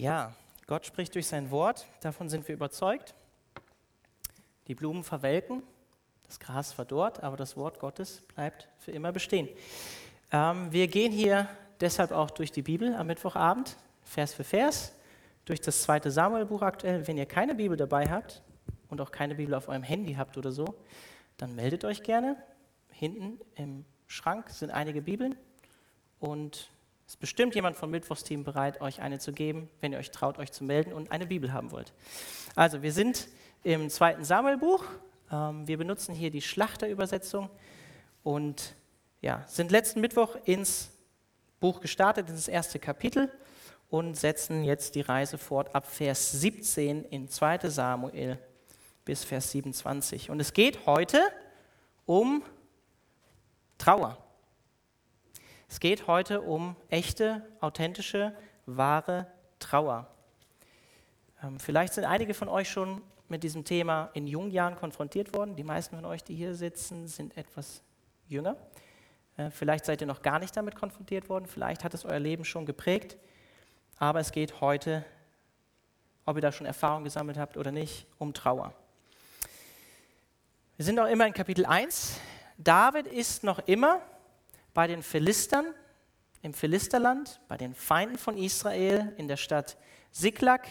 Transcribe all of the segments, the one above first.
Ja, Gott spricht durch sein Wort, davon sind wir überzeugt. Die Blumen verwelken, das Gras verdorrt, aber das Wort Gottes bleibt für immer bestehen. Ähm, wir gehen hier deshalb auch durch die Bibel am Mittwochabend, Vers für Vers, durch das zweite Samuelbuch aktuell. Wenn ihr keine Bibel dabei habt und auch keine Bibel auf eurem Handy habt oder so, dann meldet euch gerne. Hinten im Schrank sind einige Bibeln und ist bestimmt jemand vom Mittwochsteam bereit, euch eine zu geben, wenn ihr euch traut, euch zu melden und eine Bibel haben wollt. Also, wir sind im zweiten Samuelbuch. Ähm, wir benutzen hier die Schlachterübersetzung und ja, sind letzten Mittwoch ins Buch gestartet, ins erste Kapitel und setzen jetzt die Reise fort ab Vers 17 in 2 Samuel bis Vers 27. Und es geht heute um Trauer. Es geht heute um echte, authentische, wahre Trauer. Ähm, vielleicht sind einige von euch schon mit diesem Thema in jungen Jahren konfrontiert worden. Die meisten von euch, die hier sitzen, sind etwas jünger. Äh, vielleicht seid ihr noch gar nicht damit konfrontiert worden. Vielleicht hat es euer Leben schon geprägt. Aber es geht heute, ob ihr da schon Erfahrung gesammelt habt oder nicht, um Trauer. Wir sind noch immer in Kapitel 1. David ist noch immer bei den Philistern im Philisterland, bei den Feinden von Israel in der Stadt Siklag.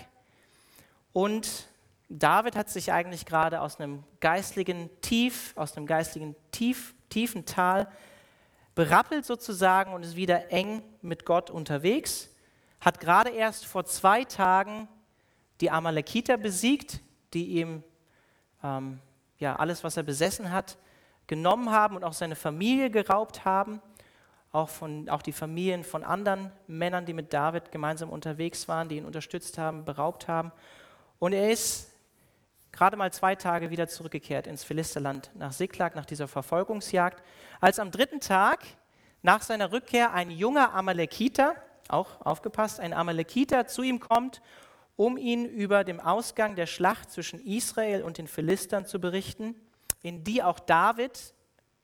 Und David hat sich eigentlich gerade aus einem geistlichen Tief, aus einem geistlichen Tief, tiefen Tal berappelt sozusagen und ist wieder eng mit Gott unterwegs. Hat gerade erst vor zwei Tagen die Amalekiter besiegt, die ihm ähm, ja, alles, was er besessen hat, genommen haben und auch seine Familie geraubt haben auch, von, auch die Familien von anderen Männern, die mit David gemeinsam unterwegs waren, die ihn unterstützt haben, beraubt haben. Und er ist gerade mal zwei Tage wieder zurückgekehrt ins Philisterland nach Siklag, nach dieser Verfolgungsjagd, als am dritten Tag nach seiner Rückkehr ein junger Amalekiter, auch aufgepasst, ein Amalekiter zu ihm kommt, um ihn über den Ausgang der Schlacht zwischen Israel und den Philistern zu berichten, in die auch David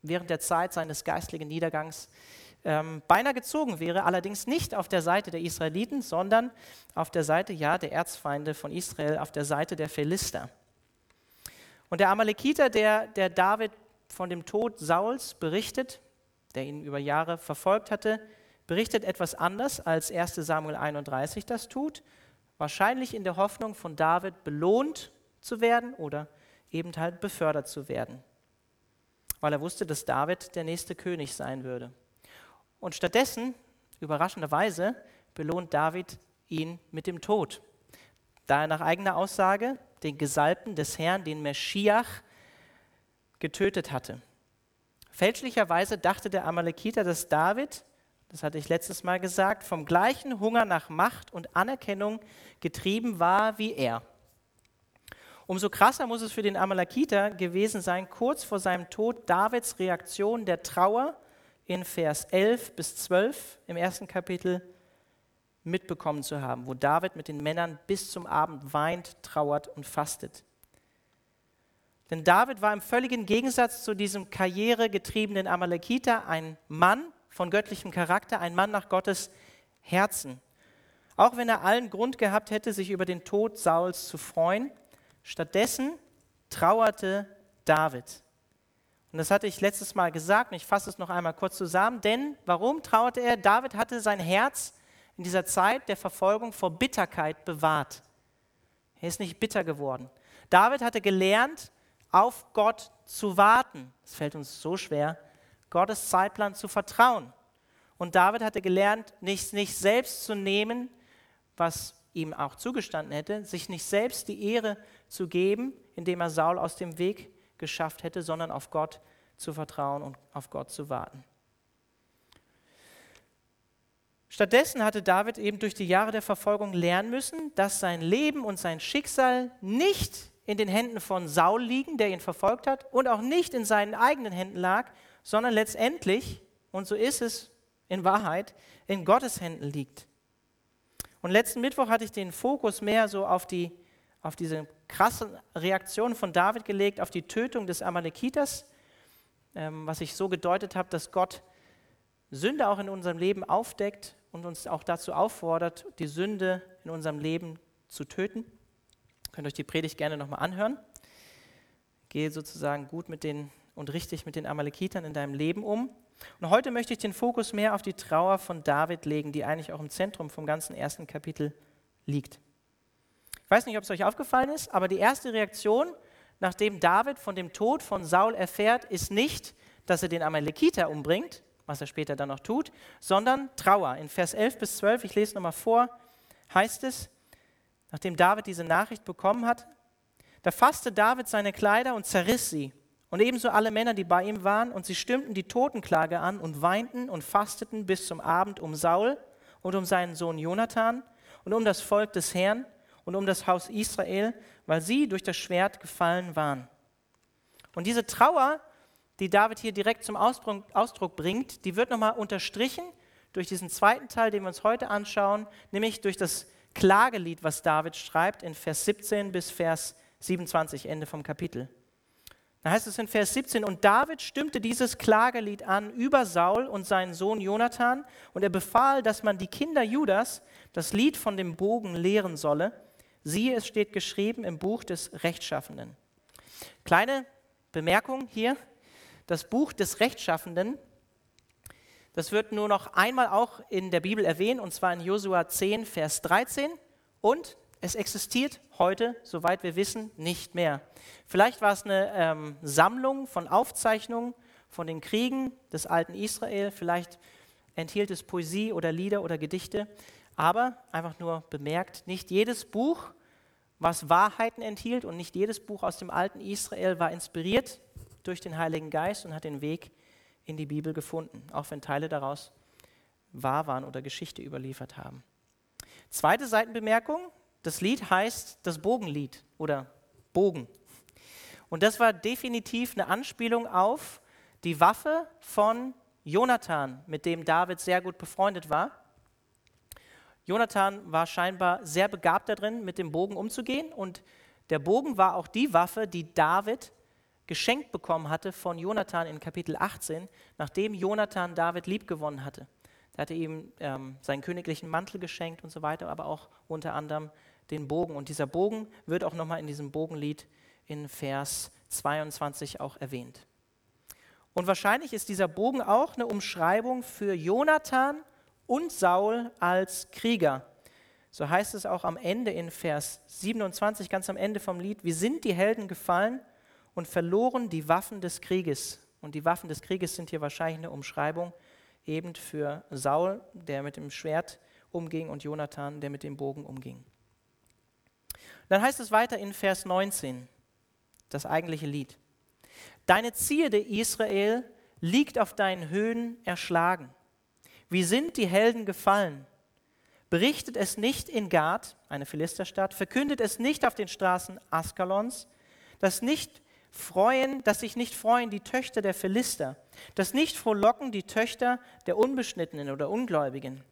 während der Zeit seines geistlichen Niedergangs ähm, beinahe gezogen wäre, allerdings nicht auf der Seite der Israeliten, sondern auf der Seite ja, der Erzfeinde von Israel, auf der Seite der Philister. Und der Amalekiter, der, der David von dem Tod Sauls berichtet, der ihn über Jahre verfolgt hatte, berichtet etwas anders, als 1 Samuel 31 das tut, wahrscheinlich in der Hoffnung von David belohnt zu werden oder eben halt befördert zu werden, weil er wusste, dass David der nächste König sein würde. Und stattdessen, überraschenderweise, belohnt David ihn mit dem Tod. Da er nach eigener Aussage den Gesalbten des Herrn, den Meschiach, getötet hatte. Fälschlicherweise dachte der Amalekiter, dass David, das hatte ich letztes Mal gesagt, vom gleichen Hunger nach Macht und Anerkennung getrieben war wie er. Umso krasser muss es für den Amalekiter gewesen sein, kurz vor seinem Tod Davids Reaktion der Trauer in Vers 11 bis 12 im ersten Kapitel mitbekommen zu haben, wo David mit den Männern bis zum Abend weint, trauert und fastet. Denn David war im völligen Gegensatz zu diesem karrieregetriebenen Amalekiter ein Mann von göttlichem Charakter, ein Mann nach Gottes Herzen. Auch wenn er allen Grund gehabt hätte, sich über den Tod Sauls zu freuen, stattdessen trauerte David. Und das hatte ich letztes Mal gesagt und ich fasse es noch einmal kurz zusammen. Denn warum trauerte er? David hatte sein Herz in dieser Zeit der Verfolgung vor Bitterkeit bewahrt. Er ist nicht bitter geworden. David hatte gelernt, auf Gott zu warten. Es fällt uns so schwer, Gottes Zeitplan zu vertrauen. Und David hatte gelernt, nicht, nicht selbst zu nehmen, was ihm auch zugestanden hätte, sich nicht selbst die Ehre zu geben, indem er Saul aus dem Weg geschafft hätte, sondern auf Gott zu vertrauen und auf Gott zu warten. Stattdessen hatte David eben durch die Jahre der Verfolgung lernen müssen, dass sein Leben und sein Schicksal nicht in den Händen von Saul liegen, der ihn verfolgt hat, und auch nicht in seinen eigenen Händen lag, sondern letztendlich, und so ist es in Wahrheit, in Gottes Händen liegt. Und letzten Mittwoch hatte ich den Fokus mehr so auf die auf diese krasse Reaktion von David gelegt, auf die Tötung des Amalekiters, ähm, was ich so gedeutet habe, dass Gott Sünde auch in unserem Leben aufdeckt und uns auch dazu auffordert, die Sünde in unserem Leben zu töten. Ihr könnt euch die Predigt gerne nochmal anhören. Gehe sozusagen gut mit den und richtig mit den Amalekitern in deinem Leben um. Und heute möchte ich den Fokus mehr auf die Trauer von David legen, die eigentlich auch im Zentrum vom ganzen ersten Kapitel liegt. Ich weiß nicht, ob es euch aufgefallen ist, aber die erste Reaktion, nachdem David von dem Tod von Saul erfährt, ist nicht, dass er den Amalekiter umbringt, was er später dann noch tut, sondern Trauer. In Vers 11 bis 12, ich lese nochmal vor, heißt es, nachdem David diese Nachricht bekommen hat, da fasste David seine Kleider und zerriss sie. Und ebenso alle Männer, die bei ihm waren, und sie stimmten die Totenklage an und weinten und fasteten bis zum Abend um Saul und um seinen Sohn Jonathan und um das Volk des Herrn und um das Haus Israel, weil sie durch das Schwert gefallen waren. Und diese Trauer, die David hier direkt zum Ausdruck bringt, die wird nochmal unterstrichen durch diesen zweiten Teil, den wir uns heute anschauen, nämlich durch das Klagelied, was David schreibt in Vers 17 bis Vers 27, Ende vom Kapitel. Da heißt es in Vers 17, und David stimmte dieses Klagelied an über Saul und seinen Sohn Jonathan, und er befahl, dass man die Kinder Judas das Lied von dem Bogen lehren solle. Siehe, es steht geschrieben im Buch des Rechtschaffenden. Kleine Bemerkung hier, das Buch des Rechtschaffenden, das wird nur noch einmal auch in der Bibel erwähnt, und zwar in Josua 10, Vers 13. Und es existiert heute, soweit wir wissen, nicht mehr. Vielleicht war es eine ähm, Sammlung von Aufzeichnungen von den Kriegen des alten Israel, vielleicht enthielt es Poesie oder Lieder oder Gedichte, aber einfach nur bemerkt, nicht jedes Buch, was Wahrheiten enthielt und nicht jedes Buch aus dem alten Israel war inspiriert durch den Heiligen Geist und hat den Weg in die Bibel gefunden, auch wenn Teile daraus wahr waren oder Geschichte überliefert haben. Zweite Seitenbemerkung, das Lied heißt das Bogenlied oder Bogen. Und das war definitiv eine Anspielung auf die Waffe von Jonathan, mit dem David sehr gut befreundet war. Jonathan war scheinbar sehr begabt darin, mit dem Bogen umzugehen und der Bogen war auch die Waffe, die David geschenkt bekommen hatte von Jonathan in Kapitel 18, nachdem Jonathan David liebgewonnen hatte. Er hatte ihm ähm, seinen königlichen Mantel geschenkt und so weiter, aber auch unter anderem den Bogen. Und dieser Bogen wird auch nochmal in diesem Bogenlied in Vers 22 auch erwähnt. Und wahrscheinlich ist dieser Bogen auch eine Umschreibung für Jonathan und Saul als Krieger. So heißt es auch am Ende in Vers 27, ganz am Ende vom Lied, wie sind die Helden gefallen und verloren die Waffen des Krieges. Und die Waffen des Krieges sind hier wahrscheinlich eine Umschreibung eben für Saul, der mit dem Schwert umging, und Jonathan, der mit dem Bogen umging. Dann heißt es weiter in Vers 19, das eigentliche Lied. Deine Zierde, Israel, liegt auf deinen Höhen erschlagen. Wie sind die Helden gefallen? Berichtet es nicht in Gad, eine Philisterstadt, verkündet es nicht auf den Straßen Askalons, dass nicht freuen, dass sich nicht freuen die Töchter der Philister, dass nicht frohlocken die Töchter der Unbeschnittenen oder Ungläubigen.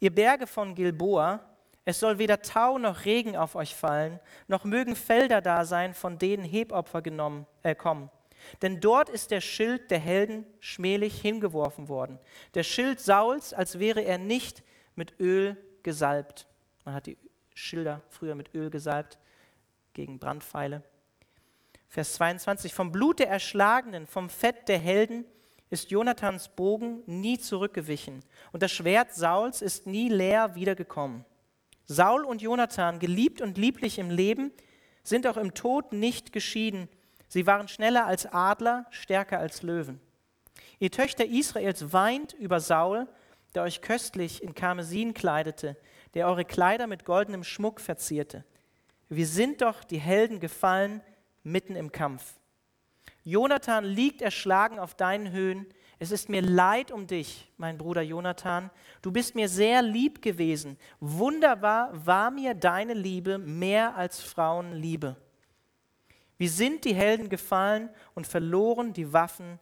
Ihr Berge von Gilboa, es soll weder Tau noch Regen auf euch fallen, noch mögen Felder da sein, von denen Hebopfer genommen, äh, kommen. Denn dort ist der Schild der Helden schmählich hingeworfen worden. Der Schild Sauls, als wäre er nicht mit Öl gesalbt. Man hat die Schilder früher mit Öl gesalbt gegen Brandpfeile. Vers 22, vom Blut der Erschlagenen, vom Fett der Helden ist Jonathans Bogen nie zurückgewichen und das Schwert Sauls ist nie leer wiedergekommen. Saul und Jonathan, geliebt und lieblich im Leben, sind auch im Tod nicht geschieden. Sie waren schneller als Adler, stärker als Löwen. Ihr Töchter Israels weint über Saul, der euch köstlich in Karmesin kleidete, der eure Kleider mit goldenem Schmuck verzierte. Wir sind doch die Helden gefallen, mitten im Kampf. Jonathan liegt erschlagen auf deinen Höhen. Es ist mir leid um dich, mein Bruder Jonathan. Du bist mir sehr lieb gewesen. Wunderbar war mir deine Liebe mehr als Frauenliebe. Wie sind die Helden gefallen und verloren die Waffen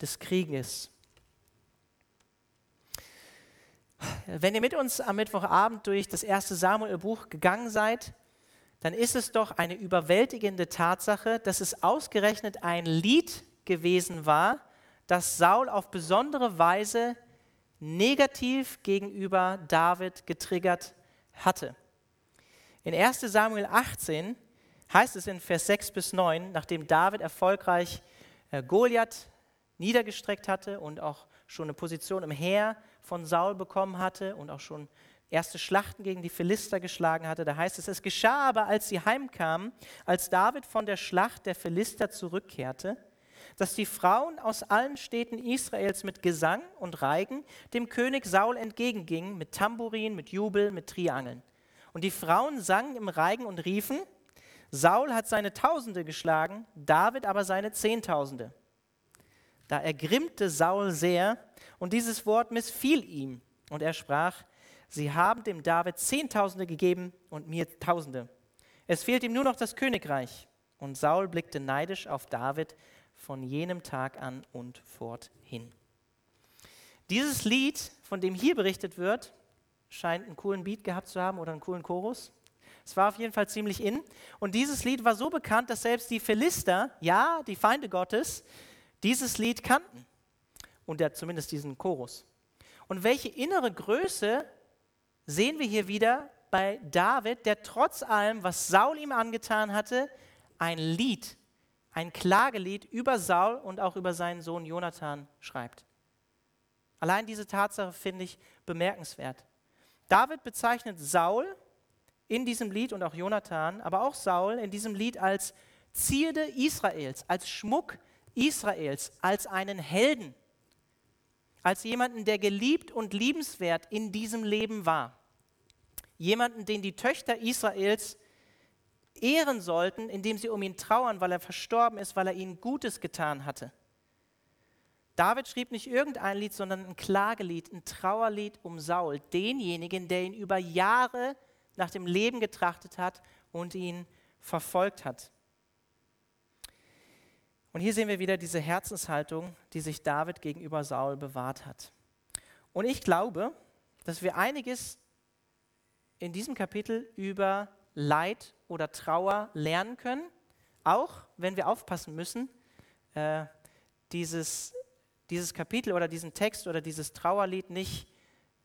des Krieges? Wenn ihr mit uns am Mittwochabend durch das erste Samuel-Buch gegangen seid, dann ist es doch eine überwältigende Tatsache, dass es ausgerechnet ein Lied gewesen war, das Saul auf besondere Weise negativ gegenüber David getriggert hatte. In 1 Samuel 18 heißt es in Vers 6 bis 9, nachdem David erfolgreich äh, Goliath niedergestreckt hatte und auch schon eine Position im Heer von Saul bekommen hatte und auch schon erste Schlachten gegen die Philister geschlagen hatte. Da heißt es, es geschah aber, als sie heimkamen, als David von der Schlacht der Philister zurückkehrte, dass die Frauen aus allen Städten Israels mit Gesang und Reigen dem König Saul entgegengingen, mit Tambourin, mit Jubel, mit Triangeln. Und die Frauen sangen im Reigen und riefen, Saul hat seine Tausende geschlagen, David aber seine Zehntausende. Da ergrimmte Saul sehr und dieses Wort missfiel ihm. Und er sprach, sie haben dem David Zehntausende gegeben und mir Tausende. Es fehlt ihm nur noch das Königreich. Und Saul blickte neidisch auf David von jenem Tag an und forthin. Dieses Lied, von dem hier berichtet wird, scheint einen coolen Beat gehabt zu haben oder einen coolen Chorus. Es war auf jeden Fall ziemlich in. Und dieses Lied war so bekannt, dass selbst die Philister, ja, die Feinde Gottes, dieses Lied kannten. Und der, zumindest diesen Chorus. Und welche innere Größe sehen wir hier wieder bei David, der trotz allem, was Saul ihm angetan hatte, ein Lied ein Klagelied über Saul und auch über seinen Sohn Jonathan schreibt. Allein diese Tatsache finde ich bemerkenswert. David bezeichnet Saul in diesem Lied und auch Jonathan, aber auch Saul in diesem Lied als Zierde Israels, als Schmuck Israels, als einen Helden, als jemanden, der geliebt und liebenswert in diesem Leben war. Jemanden, den die Töchter Israels ehren sollten, indem sie um ihn trauern, weil er verstorben ist, weil er ihnen Gutes getan hatte. David schrieb nicht irgendein Lied, sondern ein Klagelied, ein Trauerlied um Saul, denjenigen, der ihn über Jahre nach dem Leben getrachtet hat und ihn verfolgt hat. Und hier sehen wir wieder diese Herzenshaltung, die sich David gegenüber Saul bewahrt hat. Und ich glaube, dass wir einiges in diesem Kapitel über Leid oder Trauer lernen können, auch wenn wir aufpassen müssen, äh, dieses, dieses Kapitel oder diesen Text oder dieses Trauerlied nicht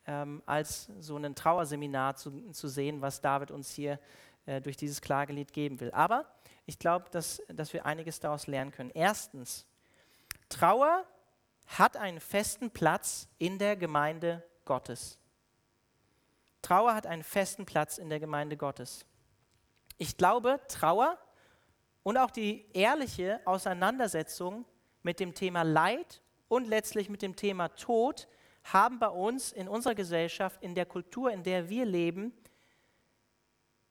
ähm, als so ein Trauerseminar zu, zu sehen, was David uns hier äh, durch dieses Klagelied geben will. Aber ich glaube, dass, dass wir einiges daraus lernen können. Erstens, Trauer hat einen festen Platz in der Gemeinde Gottes. Trauer hat einen festen Platz in der Gemeinde Gottes. Ich glaube, Trauer und auch die ehrliche Auseinandersetzung mit dem Thema Leid und letztlich mit dem Thema Tod haben bei uns in unserer Gesellschaft, in der Kultur, in der wir leben,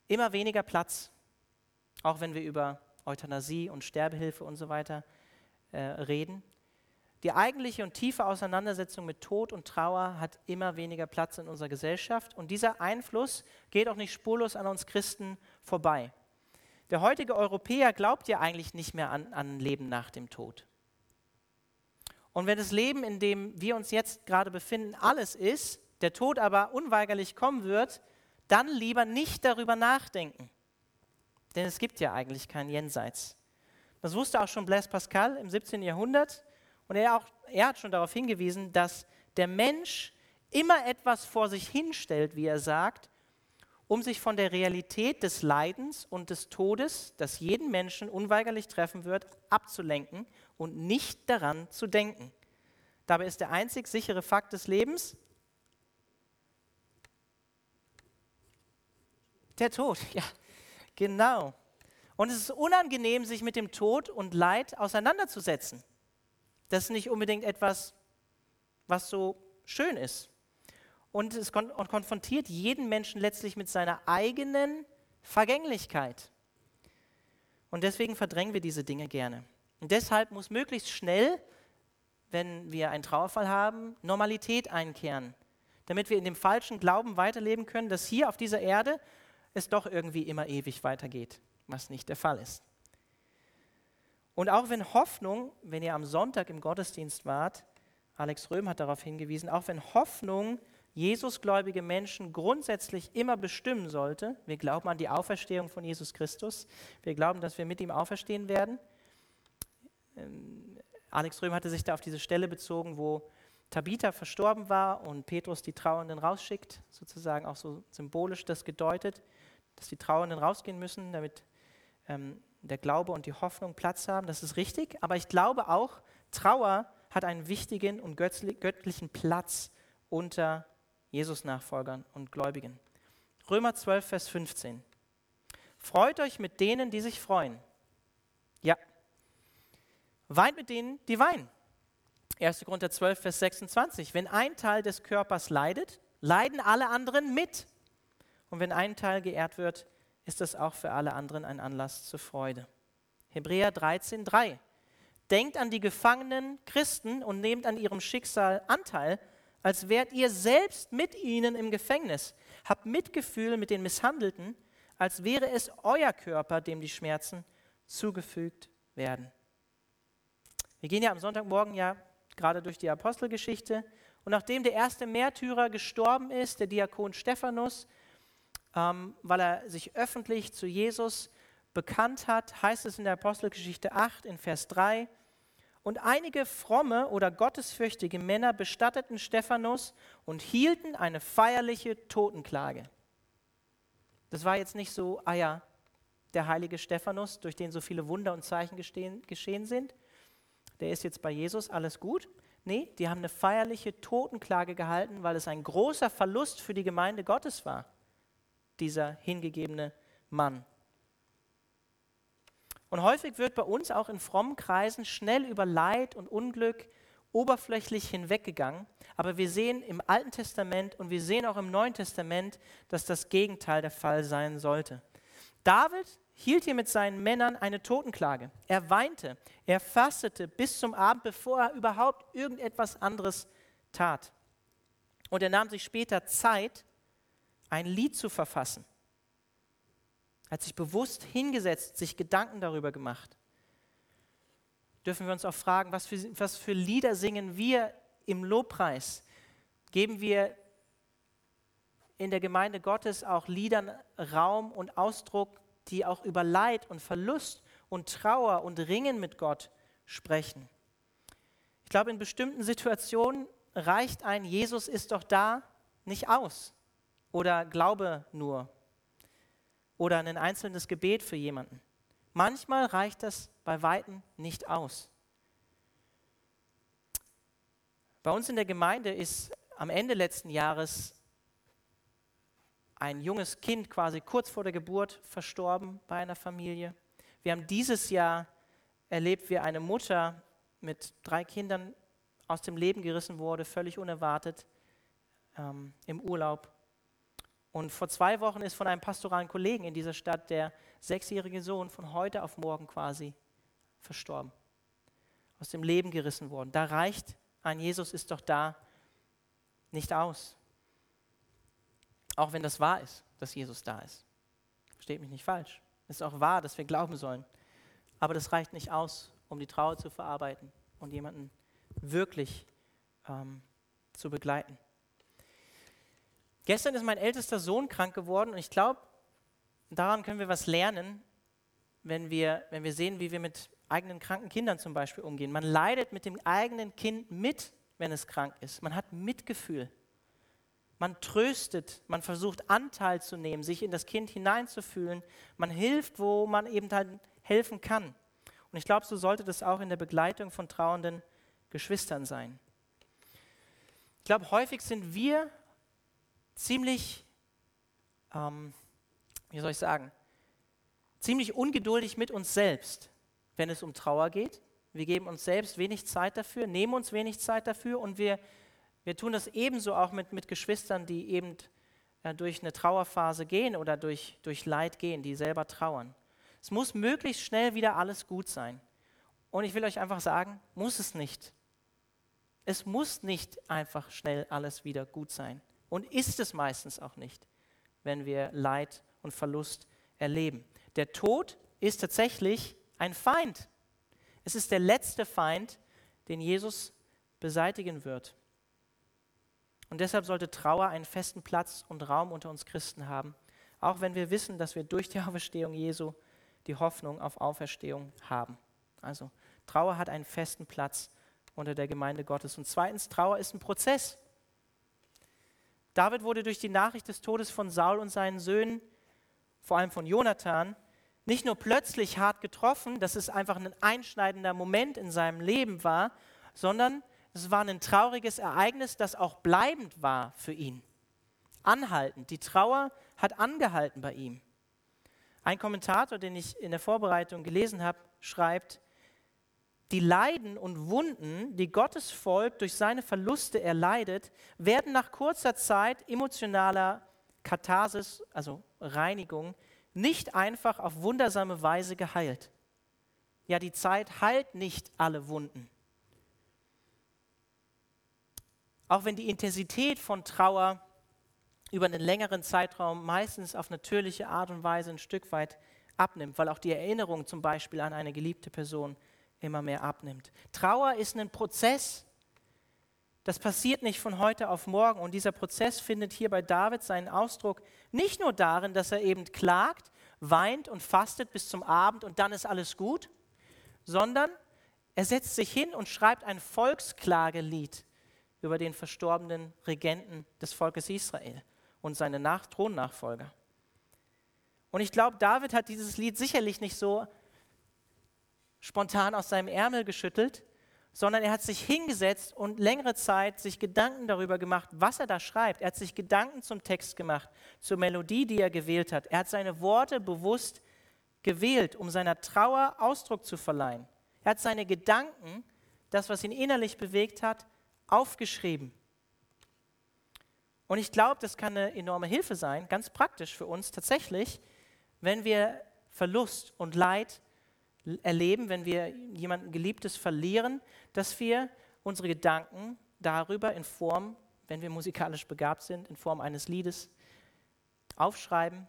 immer weniger Platz. Auch wenn wir über Euthanasie und Sterbehilfe und so weiter äh, reden. Die eigentliche und tiefe Auseinandersetzung mit Tod und Trauer hat immer weniger Platz in unserer Gesellschaft und dieser Einfluss geht auch nicht spurlos an uns Christen vorbei. Der heutige Europäer glaubt ja eigentlich nicht mehr an, an Leben nach dem Tod. Und wenn das Leben, in dem wir uns jetzt gerade befinden, alles ist, der Tod aber unweigerlich kommen wird, dann lieber nicht darüber nachdenken. Denn es gibt ja eigentlich kein Jenseits. Das wusste auch schon Blaise Pascal im 17. Jahrhundert. Und er, auch, er hat schon darauf hingewiesen, dass der Mensch immer etwas vor sich hinstellt, wie er sagt, um sich von der Realität des Leidens und des Todes, das jeden Menschen unweigerlich treffen wird, abzulenken und nicht daran zu denken. Dabei ist der einzig sichere Fakt des Lebens der Tod. Ja, genau. Und es ist unangenehm, sich mit dem Tod und Leid auseinanderzusetzen. Das ist nicht unbedingt etwas, was so schön ist. Und es kon und konfrontiert jeden Menschen letztlich mit seiner eigenen Vergänglichkeit. Und deswegen verdrängen wir diese Dinge gerne. Und deshalb muss möglichst schnell, wenn wir einen Trauerfall haben, Normalität einkehren, damit wir in dem falschen Glauben weiterleben können, dass hier auf dieser Erde es doch irgendwie immer ewig weitergeht, was nicht der Fall ist. Und auch wenn Hoffnung, wenn ihr am Sonntag im Gottesdienst wart, Alex Röhm hat darauf hingewiesen, auch wenn Hoffnung Jesusgläubige Menschen grundsätzlich immer bestimmen sollte, wir glauben an die Auferstehung von Jesus Christus, wir glauben, dass wir mit ihm auferstehen werden. Alex Röhm hatte sich da auf diese Stelle bezogen, wo Tabitha verstorben war und Petrus die Trauernden rausschickt, sozusagen auch so symbolisch das gedeutet, dass die Trauernden rausgehen müssen, damit ähm, der Glaube und die Hoffnung Platz haben. Das ist richtig, aber ich glaube auch, Trauer hat einen wichtigen und göttlichen Platz unter Jesus-Nachfolgern und Gläubigen. Römer 12, Vers 15. Freut euch mit denen, die sich freuen. Ja. Weint mit denen, die weinen. 1. Korinther 12, Vers 26. Wenn ein Teil des Körpers leidet, leiden alle anderen mit. Und wenn ein Teil geehrt wird, ist das auch für alle anderen ein Anlass zur Freude. Hebräer 13, 3. Denkt an die gefangenen Christen und nehmt an ihrem Schicksal Anteil, als wärt ihr selbst mit ihnen im Gefängnis. Habt Mitgefühl mit den Misshandelten, als wäre es euer Körper, dem die Schmerzen zugefügt werden. Wir gehen ja am Sonntagmorgen ja gerade durch die Apostelgeschichte. Und nachdem der erste Märtyrer gestorben ist, der Diakon Stephanus, ähm, weil er sich öffentlich zu Jesus bekannt hat, heißt es in der Apostelgeschichte 8 in Vers 3, und einige fromme oder gottesfürchtige Männer bestatteten Stephanus und hielten eine feierliche Totenklage. Das war jetzt nicht so, ah ja, der heilige Stephanus, durch den so viele Wunder und Zeichen gestehen, geschehen sind, der ist jetzt bei Jesus, alles gut. Nee, die haben eine feierliche Totenklage gehalten, weil es ein großer Verlust für die Gemeinde Gottes war, dieser hingegebene Mann. Und häufig wird bei uns auch in frommen Kreisen schnell über Leid und Unglück oberflächlich hinweggegangen. Aber wir sehen im Alten Testament und wir sehen auch im Neuen Testament, dass das Gegenteil der Fall sein sollte. David hielt hier mit seinen Männern eine Totenklage. Er weinte, er fastete bis zum Abend, bevor er überhaupt irgendetwas anderes tat. Und er nahm sich später Zeit, ein Lied zu verfassen. Er hat sich bewusst hingesetzt, sich Gedanken darüber gemacht. Dürfen wir uns auch fragen, was für, was für Lieder singen wir im Lobpreis? Geben wir in der Gemeinde Gottes auch Liedern Raum und Ausdruck, die auch über Leid und Verlust und Trauer und Ringen mit Gott sprechen. Ich glaube, in bestimmten Situationen reicht ein Jesus ist doch da nicht aus oder Glaube nur oder ein einzelnes Gebet für jemanden. Manchmal reicht das bei Weitem nicht aus. Bei uns in der Gemeinde ist am Ende letzten Jahres ein junges Kind quasi kurz vor der Geburt verstorben bei einer Familie. Wir haben dieses Jahr erlebt, wie eine Mutter mit drei Kindern aus dem Leben gerissen wurde, völlig unerwartet, ähm, im Urlaub. Und vor zwei Wochen ist von einem pastoralen Kollegen in dieser Stadt der sechsjährige Sohn von heute auf morgen quasi verstorben, aus dem Leben gerissen worden. Da reicht ein Jesus ist doch da nicht aus. Auch wenn das wahr ist, dass Jesus da ist. Versteht mich nicht falsch. Es ist auch wahr, dass wir glauben sollen. Aber das reicht nicht aus, um die Trauer zu verarbeiten und jemanden wirklich ähm, zu begleiten. Gestern ist mein ältester Sohn krank geworden und ich glaube, daran können wir was lernen, wenn wir, wenn wir sehen, wie wir mit eigenen kranken Kindern zum Beispiel umgehen. Man leidet mit dem eigenen Kind mit, wenn es krank ist. Man hat Mitgefühl. Man tröstet, man versucht Anteil zu nehmen, sich in das Kind hineinzufühlen. Man hilft, wo man eben halt helfen kann. Und ich glaube, so sollte das auch in der Begleitung von trauernden Geschwistern sein. Ich glaube, häufig sind wir ziemlich, ähm, wie soll ich sagen, ziemlich ungeduldig mit uns selbst, wenn es um Trauer geht. Wir geben uns selbst wenig Zeit dafür, nehmen uns wenig Zeit dafür und wir wir tun das ebenso auch mit, mit Geschwistern, die eben äh, durch eine Trauerphase gehen oder durch, durch Leid gehen, die selber trauern. Es muss möglichst schnell wieder alles gut sein. Und ich will euch einfach sagen, muss es nicht. Es muss nicht einfach schnell alles wieder gut sein. Und ist es meistens auch nicht, wenn wir Leid und Verlust erleben. Der Tod ist tatsächlich ein Feind. Es ist der letzte Feind, den Jesus beseitigen wird. Und deshalb sollte Trauer einen festen Platz und Raum unter uns Christen haben, auch wenn wir wissen, dass wir durch die Auferstehung Jesu die Hoffnung auf Auferstehung haben. Also Trauer hat einen festen Platz unter der Gemeinde Gottes. Und zweitens, Trauer ist ein Prozess. David wurde durch die Nachricht des Todes von Saul und seinen Söhnen, vor allem von Jonathan, nicht nur plötzlich hart getroffen, dass es einfach ein einschneidender Moment in seinem Leben war, sondern es war ein trauriges Ereignis, das auch bleibend war für ihn. Anhaltend. Die Trauer hat angehalten bei ihm. Ein Kommentator, den ich in der Vorbereitung gelesen habe, schreibt, die Leiden und Wunden, die Gottes Volk durch seine Verluste erleidet, werden nach kurzer Zeit emotionaler Katharsis, also Reinigung, nicht einfach auf wundersame Weise geheilt. Ja, die Zeit heilt nicht alle Wunden. Auch wenn die Intensität von Trauer über einen längeren Zeitraum meistens auf natürliche Art und Weise ein Stück weit abnimmt, weil auch die Erinnerung zum Beispiel an eine geliebte Person immer mehr abnimmt. Trauer ist ein Prozess, das passiert nicht von heute auf morgen. Und dieser Prozess findet hier bei David seinen Ausdruck nicht nur darin, dass er eben klagt, weint und fastet bis zum Abend und dann ist alles gut, sondern er setzt sich hin und schreibt ein Volksklagelied über den verstorbenen Regenten des Volkes Israel und seine Nach Thronnachfolger. Und ich glaube, David hat dieses Lied sicherlich nicht so spontan aus seinem Ärmel geschüttelt, sondern er hat sich hingesetzt und längere Zeit sich Gedanken darüber gemacht, was er da schreibt. Er hat sich Gedanken zum Text gemacht, zur Melodie, die er gewählt hat. Er hat seine Worte bewusst gewählt, um seiner Trauer Ausdruck zu verleihen. Er hat seine Gedanken, das, was ihn innerlich bewegt hat, aufgeschrieben. Und ich glaube, das kann eine enorme Hilfe sein, ganz praktisch für uns tatsächlich, wenn wir Verlust und Leid erleben, wenn wir jemanden Geliebtes verlieren, dass wir unsere Gedanken darüber in Form, wenn wir musikalisch begabt sind, in Form eines Liedes aufschreiben,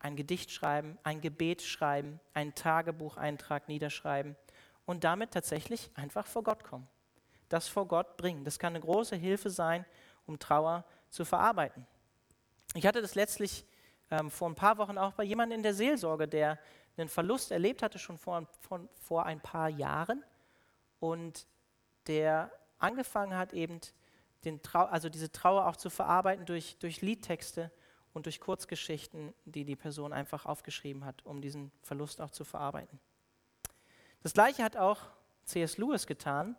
ein Gedicht schreiben, ein Gebet schreiben, einen Tagebucheintrag niederschreiben und damit tatsächlich einfach vor Gott kommen. Das vor Gott bringen. Das kann eine große Hilfe sein, um Trauer zu verarbeiten. Ich hatte das letztlich ähm, vor ein paar Wochen auch bei jemandem in der Seelsorge, der einen Verlust erlebt hatte, schon vor, von, vor ein paar Jahren und der angefangen hat, eben den Trau also diese Trauer auch zu verarbeiten durch, durch Liedtexte und durch Kurzgeschichten, die die Person einfach aufgeschrieben hat, um diesen Verlust auch zu verarbeiten. Das gleiche hat auch C.S. Lewis getan,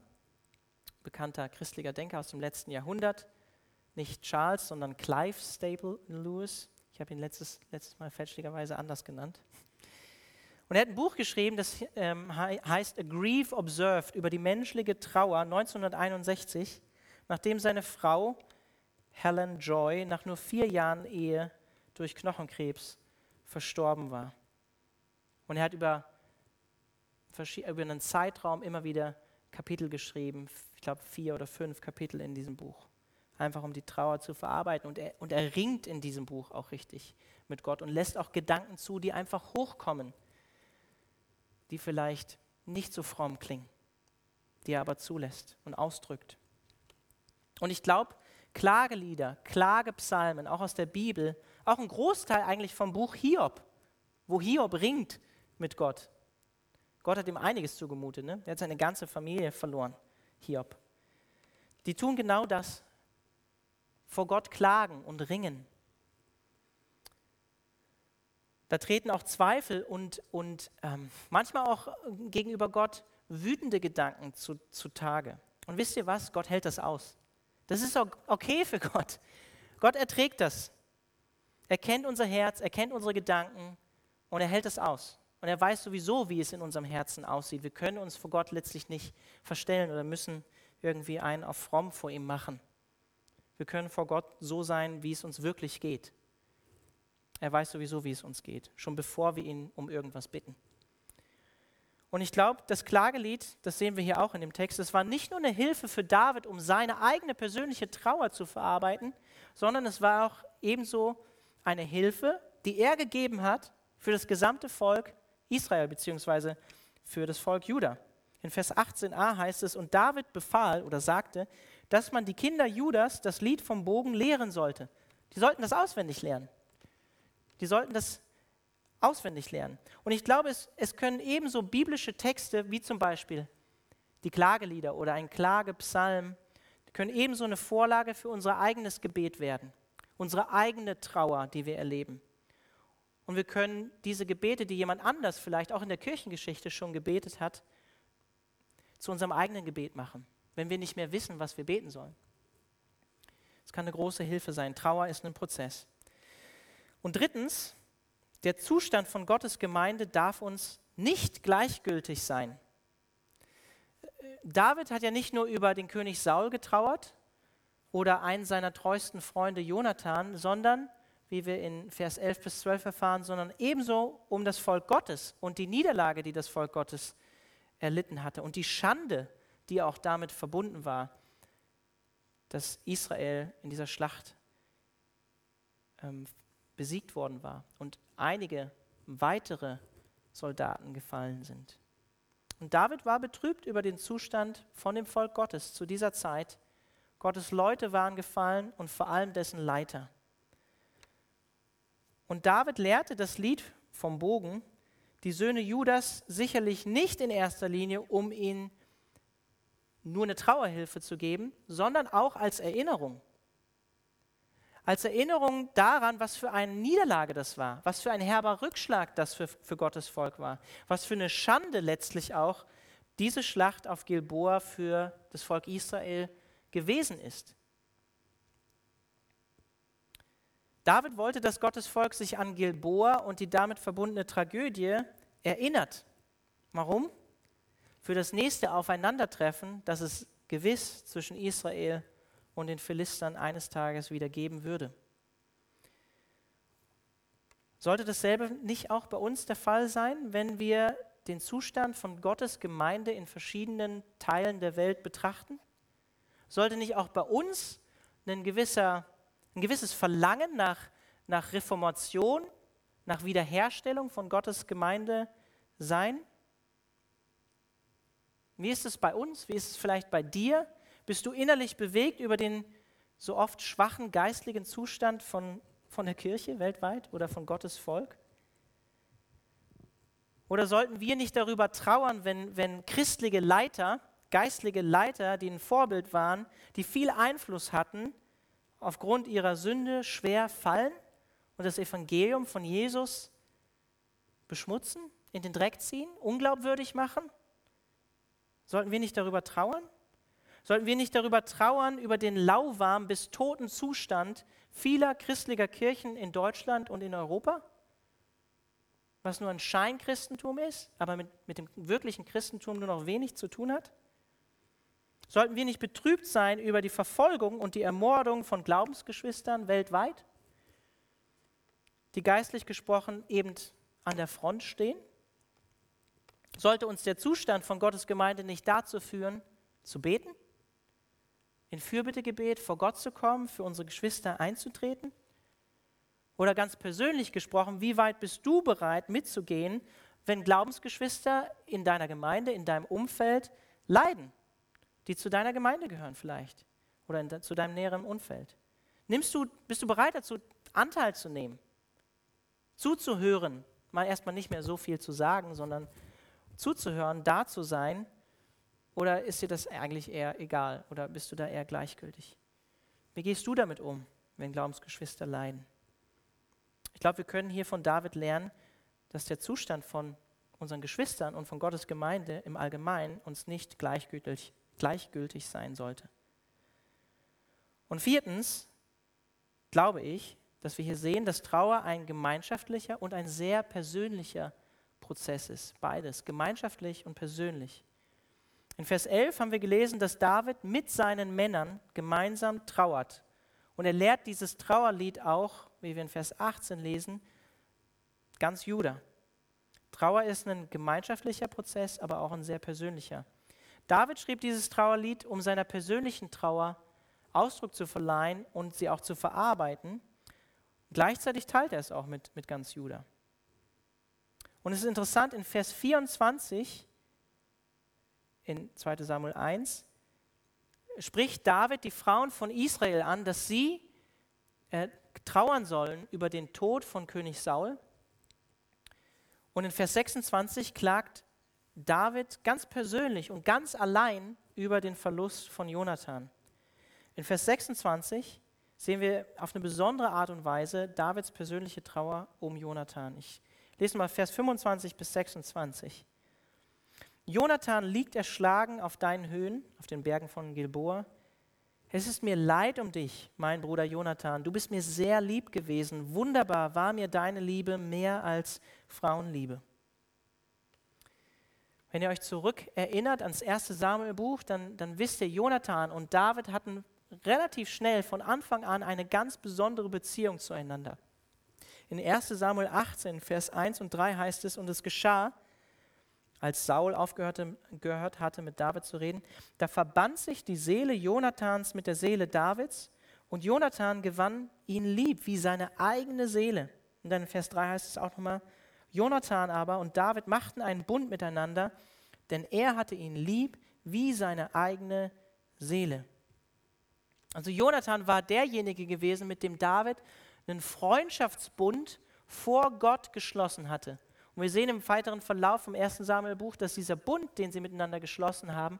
bekannter christlicher Denker aus dem letzten Jahrhundert, nicht Charles, sondern Clive Staple Lewis. Ich habe ihn letztes, letztes Mal fälschlicherweise anders genannt. Und er hat ein Buch geschrieben, das ähm, heißt A Grief Observed über die menschliche Trauer 1961, nachdem seine Frau Helen Joy nach nur vier Jahren Ehe durch Knochenkrebs verstorben war. Und er hat über, über einen Zeitraum immer wieder Kapitel geschrieben, glaube vier oder fünf Kapitel in diesem Buch einfach um die Trauer zu verarbeiten. Und er, und er ringt in diesem Buch auch richtig mit Gott und lässt auch Gedanken zu, die einfach hochkommen, die vielleicht nicht so fromm klingen, die er aber zulässt und ausdrückt. Und ich glaube, Klagelieder, Klagepsalmen, auch aus der Bibel, auch ein Großteil eigentlich vom Buch Hiob, wo Hiob ringt mit Gott. Gott hat ihm einiges zugemutet, ne? er hat seine ganze Familie verloren, Hiob. Die tun genau das, vor Gott klagen und ringen. Da treten auch Zweifel und, und ähm, manchmal auch gegenüber Gott wütende Gedanken zu, zutage. Und wisst ihr was? Gott hält das aus. Das ist okay für Gott. Gott erträgt das. Er kennt unser Herz, er kennt unsere Gedanken und er hält es aus. Und er weiß sowieso, wie es in unserem Herzen aussieht. Wir können uns vor Gott letztlich nicht verstellen oder müssen irgendwie einen auf fromm vor ihm machen. Wir können vor Gott so sein, wie es uns wirklich geht. Er weiß sowieso, wie es uns geht, schon bevor wir ihn um irgendwas bitten. Und ich glaube, das Klagelied, das sehen wir hier auch in dem Text, das war nicht nur eine Hilfe für David, um seine eigene persönliche Trauer zu verarbeiten, sondern es war auch ebenso eine Hilfe, die er gegeben hat für das gesamte Volk Israel beziehungsweise für das Volk Juda. In Vers 18a heißt es, und David befahl oder sagte, dass man die Kinder Judas das Lied vom Bogen lehren sollte. Die sollten das auswendig lernen. Die sollten das auswendig lernen. Und ich glaube, es, es können ebenso biblische Texte wie zum Beispiel Die Klagelieder oder ein Klagepsalm können ebenso eine Vorlage für unser eigenes Gebet werden, unsere eigene Trauer, die wir erleben. Und wir können diese Gebete, die jemand anders vielleicht auch in der Kirchengeschichte schon gebetet hat, zu unserem eigenen Gebet machen, wenn wir nicht mehr wissen, was wir beten sollen. Es kann eine große Hilfe sein. Trauer ist ein Prozess. Und drittens, der Zustand von Gottes Gemeinde darf uns nicht gleichgültig sein. David hat ja nicht nur über den König Saul getrauert oder einen seiner treuesten Freunde Jonathan, sondern, wie wir in Vers 11 bis 12 erfahren, sondern ebenso um das Volk Gottes und die Niederlage, die das Volk Gottes erlitten hatte und die Schande, die auch damit verbunden war, dass Israel in dieser Schlacht ähm, besiegt worden war und einige weitere Soldaten gefallen sind. Und David war betrübt über den Zustand von dem Volk Gottes zu dieser Zeit. Gottes Leute waren gefallen und vor allem dessen Leiter. Und David lehrte das Lied vom Bogen die Söhne Judas sicherlich nicht in erster Linie, um ihnen nur eine Trauerhilfe zu geben, sondern auch als Erinnerung. Als Erinnerung daran, was für eine Niederlage das war, was für ein herber Rückschlag das für, für Gottes Volk war, was für eine Schande letztlich auch diese Schlacht auf Gilboa für das Volk Israel gewesen ist. David wollte, dass Gottes Volk sich an Gilboa und die damit verbundene Tragödie erinnert. Warum? Für das nächste Aufeinandertreffen, das es gewiss zwischen Israel und den Philistern eines Tages wieder geben würde. Sollte dasselbe nicht auch bei uns der Fall sein, wenn wir den Zustand von Gottes Gemeinde in verschiedenen Teilen der Welt betrachten? Sollte nicht auch bei uns ein, gewisser, ein gewisses Verlangen nach, nach Reformation, nach Wiederherstellung von Gottes Gemeinde sein? Wie ist es bei uns? Wie ist es vielleicht bei dir? Bist du innerlich bewegt über den so oft schwachen geistlichen Zustand von, von der Kirche weltweit oder von Gottes Volk? Oder sollten wir nicht darüber trauern, wenn, wenn christliche Leiter, geistliche Leiter, die ein Vorbild waren, die viel Einfluss hatten, aufgrund ihrer Sünde schwer fallen und das Evangelium von Jesus beschmutzen, in den Dreck ziehen, unglaubwürdig machen? Sollten wir nicht darüber trauern? Sollten wir nicht darüber trauern, über den lauwarm bis toten Zustand vieler christlicher Kirchen in Deutschland und in Europa? Was nur ein Scheinchristentum ist, aber mit, mit dem wirklichen Christentum nur noch wenig zu tun hat? Sollten wir nicht betrübt sein über die Verfolgung und die Ermordung von Glaubensgeschwistern weltweit, die geistlich gesprochen eben an der Front stehen? Sollte uns der Zustand von Gottes Gemeinde nicht dazu führen, zu beten? In Fürbittegebet vor Gott zu kommen, für unsere Geschwister einzutreten? Oder ganz persönlich gesprochen, wie weit bist du bereit mitzugehen, wenn Glaubensgeschwister in deiner Gemeinde, in deinem Umfeld leiden, die zu deiner Gemeinde gehören vielleicht oder in, zu deinem näheren Umfeld? Nimmst du, bist du bereit dazu, Anteil zu nehmen, zuzuhören, mal erstmal nicht mehr so viel zu sagen, sondern zuzuhören, da zu sein? Oder ist dir das eigentlich eher egal oder bist du da eher gleichgültig? Wie gehst du damit um, wenn Glaubensgeschwister leiden? Ich glaube, wir können hier von David lernen, dass der Zustand von unseren Geschwistern und von Gottes Gemeinde im Allgemeinen uns nicht gleichgültig, gleichgültig sein sollte. Und viertens glaube ich, dass wir hier sehen, dass Trauer ein gemeinschaftlicher und ein sehr persönlicher Prozess ist. Beides, gemeinschaftlich und persönlich. In Vers 11 haben wir gelesen, dass David mit seinen Männern gemeinsam trauert. Und er lehrt dieses Trauerlied auch, wie wir in Vers 18 lesen, ganz Juda. Trauer ist ein gemeinschaftlicher Prozess, aber auch ein sehr persönlicher. David schrieb dieses Trauerlied, um seiner persönlichen Trauer Ausdruck zu verleihen und sie auch zu verarbeiten. Gleichzeitig teilt er es auch mit, mit ganz Juda. Und es ist interessant, in Vers 24 in 2 Samuel 1 spricht David die Frauen von Israel an, dass sie äh, trauern sollen über den Tod von König Saul. Und in Vers 26 klagt David ganz persönlich und ganz allein über den Verlust von Jonathan. In Vers 26 sehen wir auf eine besondere Art und Weise Davids persönliche Trauer um Jonathan. Ich lese mal Vers 25 bis 26. Jonathan liegt erschlagen auf deinen Höhen, auf den Bergen von Gilboa. Es ist mir leid um dich, mein Bruder Jonathan. Du bist mir sehr lieb gewesen. Wunderbar war mir deine Liebe mehr als Frauenliebe. Wenn ihr euch zurück erinnert ans erste Samuelbuch, dann, dann wisst ihr, Jonathan und David hatten relativ schnell von Anfang an eine ganz besondere Beziehung zueinander. In 1 Samuel 18, Vers 1 und 3 heißt es, und es geschah, als Saul aufgehört hatte, mit David zu reden, da verband sich die Seele Jonathans mit der Seele Davids und Jonathan gewann ihn lieb wie seine eigene Seele. Und dann in Vers 3 heißt es auch nochmal, Jonathan aber und David machten einen Bund miteinander, denn er hatte ihn lieb wie seine eigene Seele. Also Jonathan war derjenige gewesen, mit dem David einen Freundschaftsbund vor Gott geschlossen hatte. Und wir sehen im weiteren Verlauf vom ersten Samuelbuch, dass dieser Bund, den sie miteinander geschlossen haben,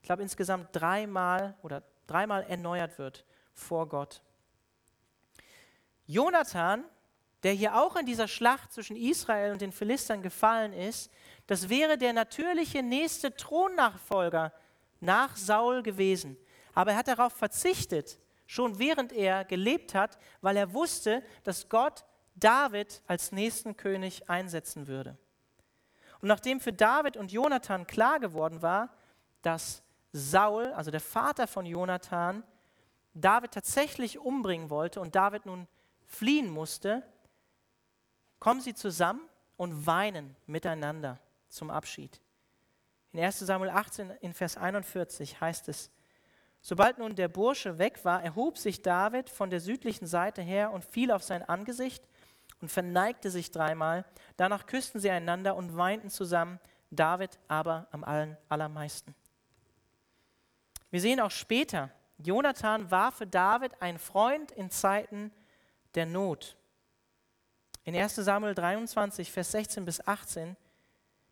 ich glaube insgesamt dreimal oder dreimal erneuert wird vor Gott. Jonathan, der hier auch in dieser Schlacht zwischen Israel und den Philistern gefallen ist, das wäre der natürliche nächste Thronnachfolger nach Saul gewesen. Aber er hat darauf verzichtet, schon während er gelebt hat, weil er wusste, dass Gott David als nächsten König einsetzen würde. Und nachdem für David und Jonathan klar geworden war, dass Saul, also der Vater von Jonathan, David tatsächlich umbringen wollte und David nun fliehen musste, kommen sie zusammen und weinen miteinander zum Abschied. In 1 Samuel 18 in Vers 41 heißt es, Sobald nun der Bursche weg war, erhob sich David von der südlichen Seite her und fiel auf sein Angesicht und verneigte sich dreimal. Danach küssten sie einander und weinten zusammen, David aber am allen, allermeisten. Wir sehen auch später, Jonathan war für David ein Freund in Zeiten der Not. In 1 Samuel 23, Vers 16 bis 18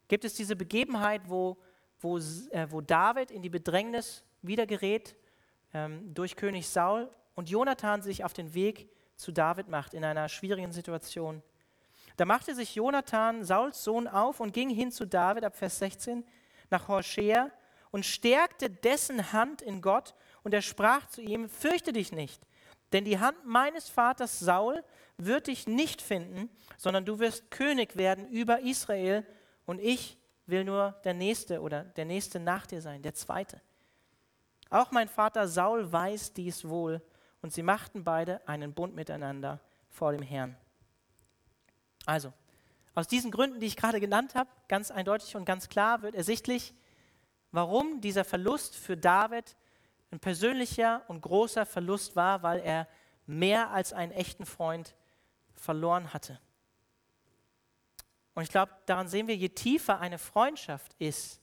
gibt es diese Begebenheit, wo, wo, äh, wo David in die Bedrängnis wieder gerät ähm, durch König Saul und Jonathan sich auf den Weg zu David macht in einer schwierigen Situation. Da machte sich Jonathan, Sauls Sohn, auf und ging hin zu David ab Vers 16 nach Horshea und stärkte dessen Hand in Gott und er sprach zu ihm, fürchte dich nicht, denn die Hand meines Vaters Saul wird dich nicht finden, sondern du wirst König werden über Israel und ich will nur der Nächste oder der Nächste nach dir sein, der Zweite. Auch mein Vater Saul weiß dies wohl und sie machten beide einen Bund miteinander vor dem Herrn. Also, aus diesen Gründen, die ich gerade genannt habe, ganz eindeutig und ganz klar wird ersichtlich, warum dieser Verlust für David ein persönlicher und großer Verlust war, weil er mehr als einen echten Freund verloren hatte. Und ich glaube, daran sehen wir, je tiefer eine Freundschaft ist,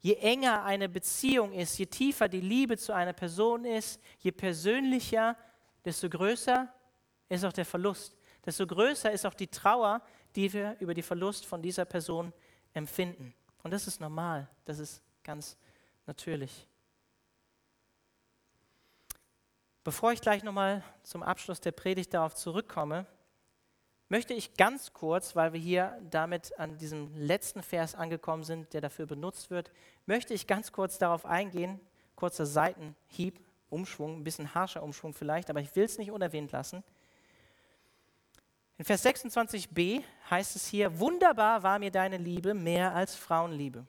je enger eine Beziehung ist, je tiefer die Liebe zu einer Person ist, je persönlicher, desto größer ist auch der Verlust. Desto größer ist auch die Trauer, die wir über die Verlust von dieser Person empfinden. Und das ist normal, das ist ganz natürlich. Bevor ich gleich nochmal zum Abschluss der Predigt darauf zurückkomme, möchte ich ganz kurz, weil wir hier damit an diesem letzten Vers angekommen sind, der dafür benutzt wird, möchte ich ganz kurz darauf eingehen, kurzer Seitenhieb, Umschwung, ein bisschen harscher Umschwung vielleicht, aber ich will es nicht unerwähnt lassen. In Vers 26b heißt es hier, wunderbar war mir deine Liebe mehr als Frauenliebe.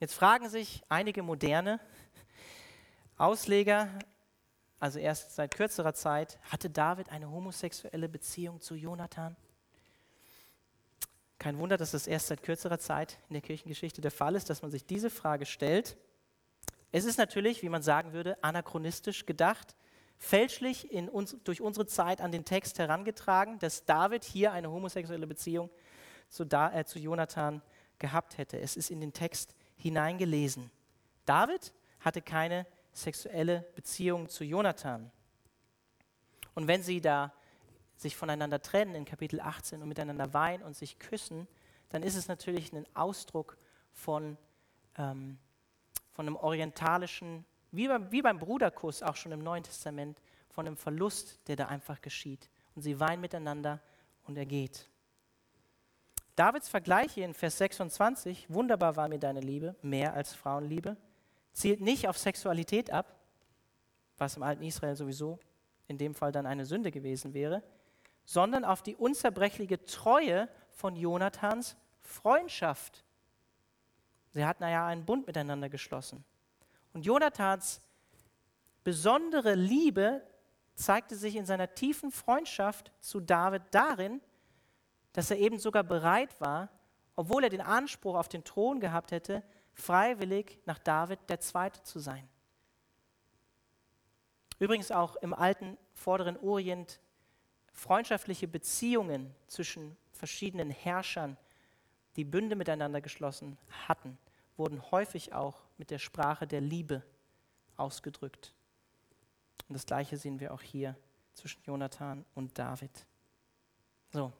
Jetzt fragen sich einige moderne Ausleger, also erst seit kürzerer Zeit, hatte David eine homosexuelle Beziehung zu Jonathan? Kein Wunder, dass das erst seit kürzerer Zeit in der Kirchengeschichte der Fall ist, dass man sich diese Frage stellt. Es ist natürlich, wie man sagen würde, anachronistisch gedacht, fälschlich uns, durch unsere Zeit an den Text herangetragen, dass David hier eine homosexuelle Beziehung zu, da, äh, zu Jonathan gehabt hätte. Es ist in den Text hineingelesen. David hatte keine sexuelle Beziehung zu Jonathan. Und wenn sie da sich voneinander trennen in Kapitel 18 und miteinander weinen und sich küssen, dann ist es natürlich ein Ausdruck von, ähm, von einem orientalischen, wie beim, wie beim Bruderkuss auch schon im Neuen Testament, von einem Verlust, der da einfach geschieht. Und sie weinen miteinander und er geht. Davids Vergleich hier in Vers 26, wunderbar war mir deine Liebe, mehr als Frauenliebe, zielt nicht auf Sexualität ab, was im alten Israel sowieso in dem Fall dann eine Sünde gewesen wäre, sondern auf die unzerbrechliche Treue von Jonathans Freundschaft. Sie hatten ja einen Bund miteinander geschlossen. Und Jonathans besondere Liebe zeigte sich in seiner tiefen Freundschaft zu David darin, dass er eben sogar bereit war, obwohl er den Anspruch auf den Thron gehabt hätte, freiwillig nach David der Zweite zu sein. Übrigens auch im alten vorderen Orient freundschaftliche Beziehungen zwischen verschiedenen Herrschern, die Bünde miteinander geschlossen hatten, wurden häufig auch mit der Sprache der Liebe ausgedrückt. Und das Gleiche sehen wir auch hier zwischen Jonathan und David. So,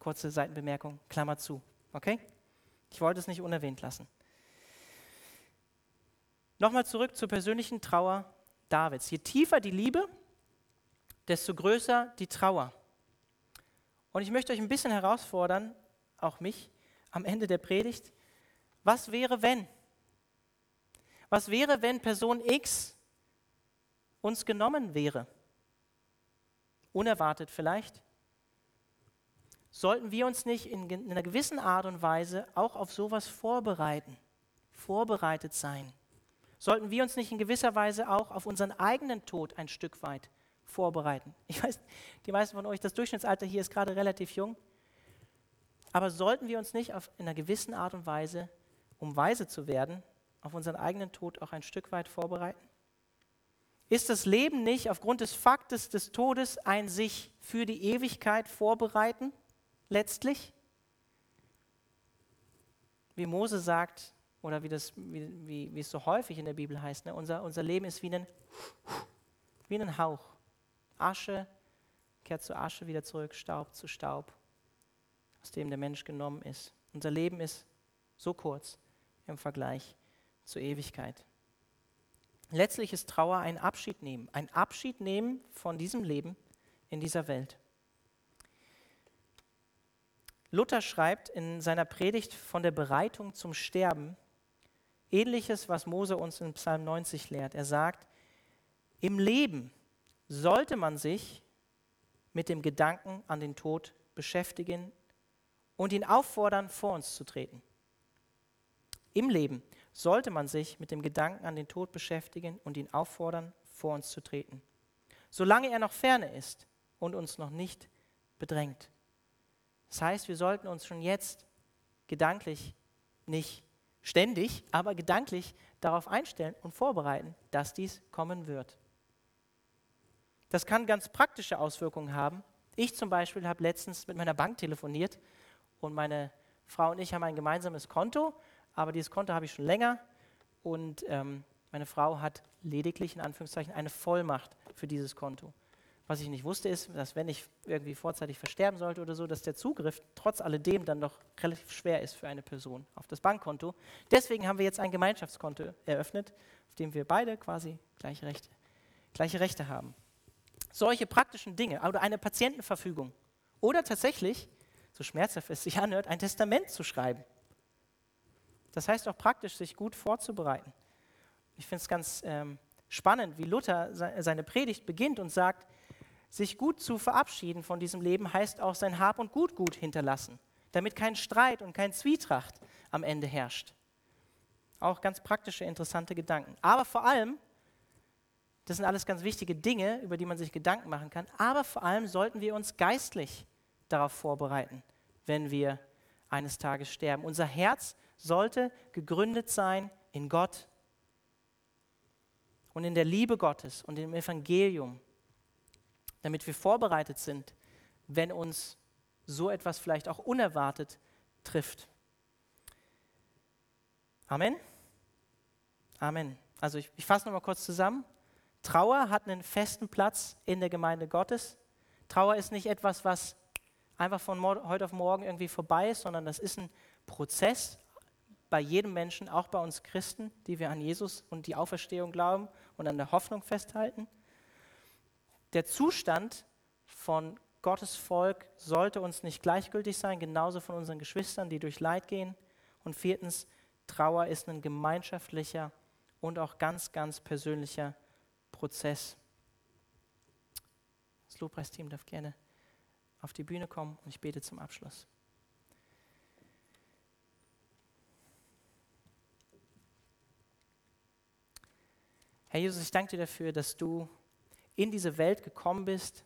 kurze Seitenbemerkung, Klammer zu. Okay? Ich wollte es nicht unerwähnt lassen. Nochmal zurück zur persönlichen Trauer Davids. Je tiefer die Liebe, desto größer die Trauer. Und ich möchte euch ein bisschen herausfordern, auch mich, am Ende der Predigt, was wäre, wenn? Was wäre, wenn Person X uns genommen wäre? Unerwartet vielleicht. Sollten wir uns nicht in, in einer gewissen Art und Weise auch auf sowas vorbereiten, vorbereitet sein? Sollten wir uns nicht in gewisser Weise auch auf unseren eigenen Tod ein Stück weit vorbereiten? Ich weiß, die meisten von euch, das Durchschnittsalter hier ist gerade relativ jung. Aber sollten wir uns nicht auf, in einer gewissen Art und Weise, um weise zu werden, auf unseren eigenen Tod auch ein Stück weit vorbereiten? Ist das Leben nicht aufgrund des Faktes des Todes ein sich für die Ewigkeit vorbereiten, letztlich? Wie Mose sagt, oder wie, das, wie, wie, wie es so häufig in der Bibel heißt, ne? unser, unser Leben ist wie ein, wie ein Hauch. Asche kehrt zu Asche wieder zurück, Staub zu Staub, aus dem der Mensch genommen ist. Unser Leben ist so kurz im Vergleich zur Ewigkeit. Letztlich ist Trauer ein Abschied nehmen, ein Abschied nehmen von diesem Leben in dieser Welt. Luther schreibt in seiner Predigt von der Bereitung zum Sterben ähnliches, was Mose uns in Psalm 90 lehrt. Er sagt, im Leben sollte man sich mit dem Gedanken an den Tod beschäftigen und ihn auffordern, vor uns zu treten. Im Leben sollte man sich mit dem Gedanken an den Tod beschäftigen und ihn auffordern, vor uns zu treten, solange er noch ferne ist und uns noch nicht bedrängt. Das heißt, wir sollten uns schon jetzt gedanklich nicht ständig, aber gedanklich darauf einstellen und vorbereiten, dass dies kommen wird. Das kann ganz praktische Auswirkungen haben. Ich zum Beispiel habe letztens mit meiner Bank telefoniert und meine Frau und ich haben ein gemeinsames Konto aber dieses Konto habe ich schon länger und ähm, meine Frau hat lediglich in Anführungszeichen eine Vollmacht für dieses Konto. Was ich nicht wusste, ist, dass wenn ich irgendwie vorzeitig versterben sollte oder so, dass der Zugriff trotz alledem dann doch relativ schwer ist für eine Person auf das Bankkonto. Deswegen haben wir jetzt ein Gemeinschaftskonto eröffnet, auf dem wir beide quasi gleiche Rechte, gleiche Rechte haben. Solche praktischen Dinge oder eine Patientenverfügung oder tatsächlich, so schmerzhaft es sich anhört, ein Testament zu schreiben. Das heißt auch praktisch, sich gut vorzubereiten. Ich finde es ganz ähm, spannend, wie Luther seine Predigt beginnt und sagt, sich gut zu verabschieden von diesem Leben heißt auch sein Hab und Gut gut hinterlassen, damit kein Streit und kein Zwietracht am Ende herrscht. Auch ganz praktische, interessante Gedanken. Aber vor allem, das sind alles ganz wichtige Dinge, über die man sich Gedanken machen kann, aber vor allem sollten wir uns geistlich darauf vorbereiten, wenn wir eines Tages sterben. Unser Herz sollte gegründet sein in Gott und in der Liebe Gottes und im Evangelium, damit wir vorbereitet sind, wenn uns so etwas vielleicht auch unerwartet trifft. Amen. Amen. Also ich, ich fasse nochmal kurz zusammen. Trauer hat einen festen Platz in der Gemeinde Gottes. Trauer ist nicht etwas, was einfach von heute auf morgen irgendwie vorbei ist, sondern das ist ein Prozess bei jedem Menschen, auch bei uns Christen, die wir an Jesus und die Auferstehung glauben und an der Hoffnung festhalten. Der Zustand von Gottes Volk sollte uns nicht gleichgültig sein, genauso von unseren Geschwistern, die durch Leid gehen. Und viertens, Trauer ist ein gemeinschaftlicher und auch ganz, ganz persönlicher Prozess. Das Lobpreisteam darf gerne auf die Bühne kommen und ich bete zum Abschluss. Herr Jesus, ich danke dir dafür, dass du in diese Welt gekommen bist,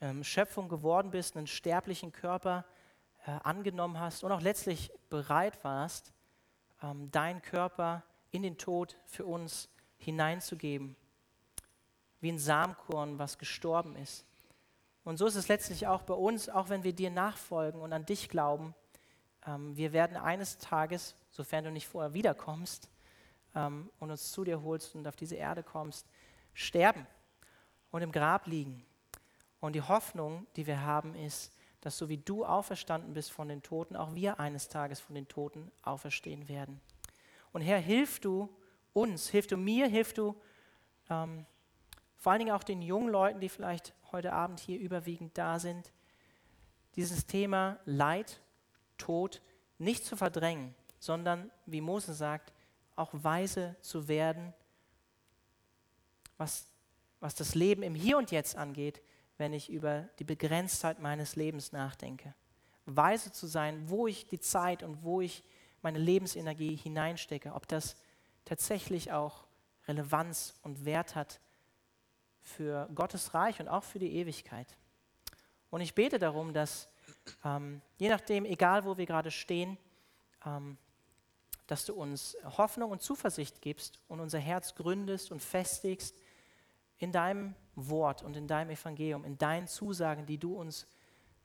ähm, Schöpfung geworden bist, einen sterblichen Körper äh, angenommen hast und auch letztlich bereit warst, ähm, deinen Körper in den Tod für uns hineinzugeben, wie ein Samenkorn, was gestorben ist. Und so ist es letztlich auch bei uns, auch wenn wir dir nachfolgen und an dich glauben. Ähm, wir werden eines Tages, sofern du nicht vorher wiederkommst, ähm, und uns zu dir holst und auf diese Erde kommst, sterben und im Grab liegen. Und die Hoffnung, die wir haben, ist, dass so wie du auferstanden bist von den Toten, auch wir eines Tages von den Toten auferstehen werden. Und Herr, hilf du uns, hilf du mir, hilf du ähm, vor allen Dingen auch den jungen Leuten, die vielleicht heute Abend hier überwiegend da sind, dieses Thema Leid, Tod nicht zu verdrängen, sondern, wie Mose sagt, auch weise zu werden, was, was das Leben im Hier und Jetzt angeht, wenn ich über die Begrenztheit meines Lebens nachdenke. Weise zu sein, wo ich die Zeit und wo ich meine Lebensenergie hineinstecke, ob das tatsächlich auch Relevanz und Wert hat für Gottes Reich und auch für die Ewigkeit. Und ich bete darum, dass ähm, je nachdem, egal wo wir gerade stehen, ähm, dass du uns Hoffnung und Zuversicht gibst und unser Herz gründest und festigst in deinem Wort und in deinem Evangelium, in deinen Zusagen, die du uns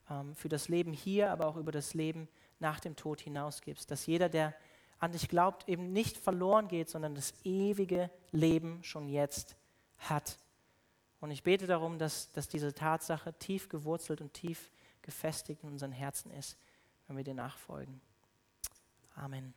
ähm, für das Leben hier, aber auch über das Leben nach dem Tod hinausgibst. Dass jeder, der an dich glaubt, eben nicht verloren geht, sondern das ewige Leben schon jetzt hat. Und ich bete darum, dass, dass diese Tatsache tief gewurzelt und tief gefestigt in unseren Herzen ist, wenn wir dir nachfolgen. Amen.